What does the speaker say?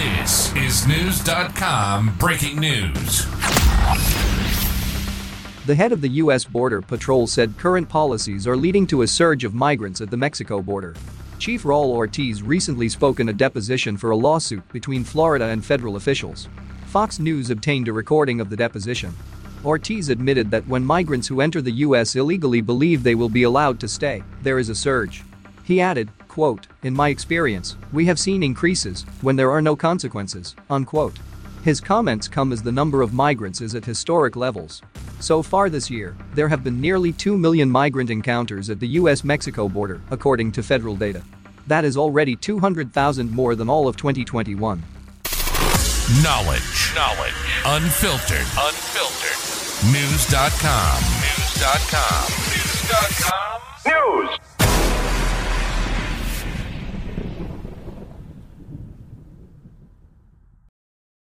This is Knewz.com breaking news. The head of the U.S. Border Patrol said current policies are leading to a surge of migrants at the Mexico border. Chief Raul Ortiz recently spoke in a deposition for a lawsuit between Florida and federal officials. Fox News obtained a recording of the deposition. Ortiz admitted that when migrants who enter the U.S. illegally believe they will be allowed to stay, there is a surge. He added, quote, In my experience, we have seen increases when there are no consequences, unquote. His comments come as the number of migrants is at historic levels. So far this year, there have been nearly 2 million migrant encounters at the US Mexico border, according to federal data. That is already 200,000 more than all of 2021. Knowledge. Knowledge. Unfiltered. Unfiltered. Knewz.com. Knewz.com. Knewz.com. News.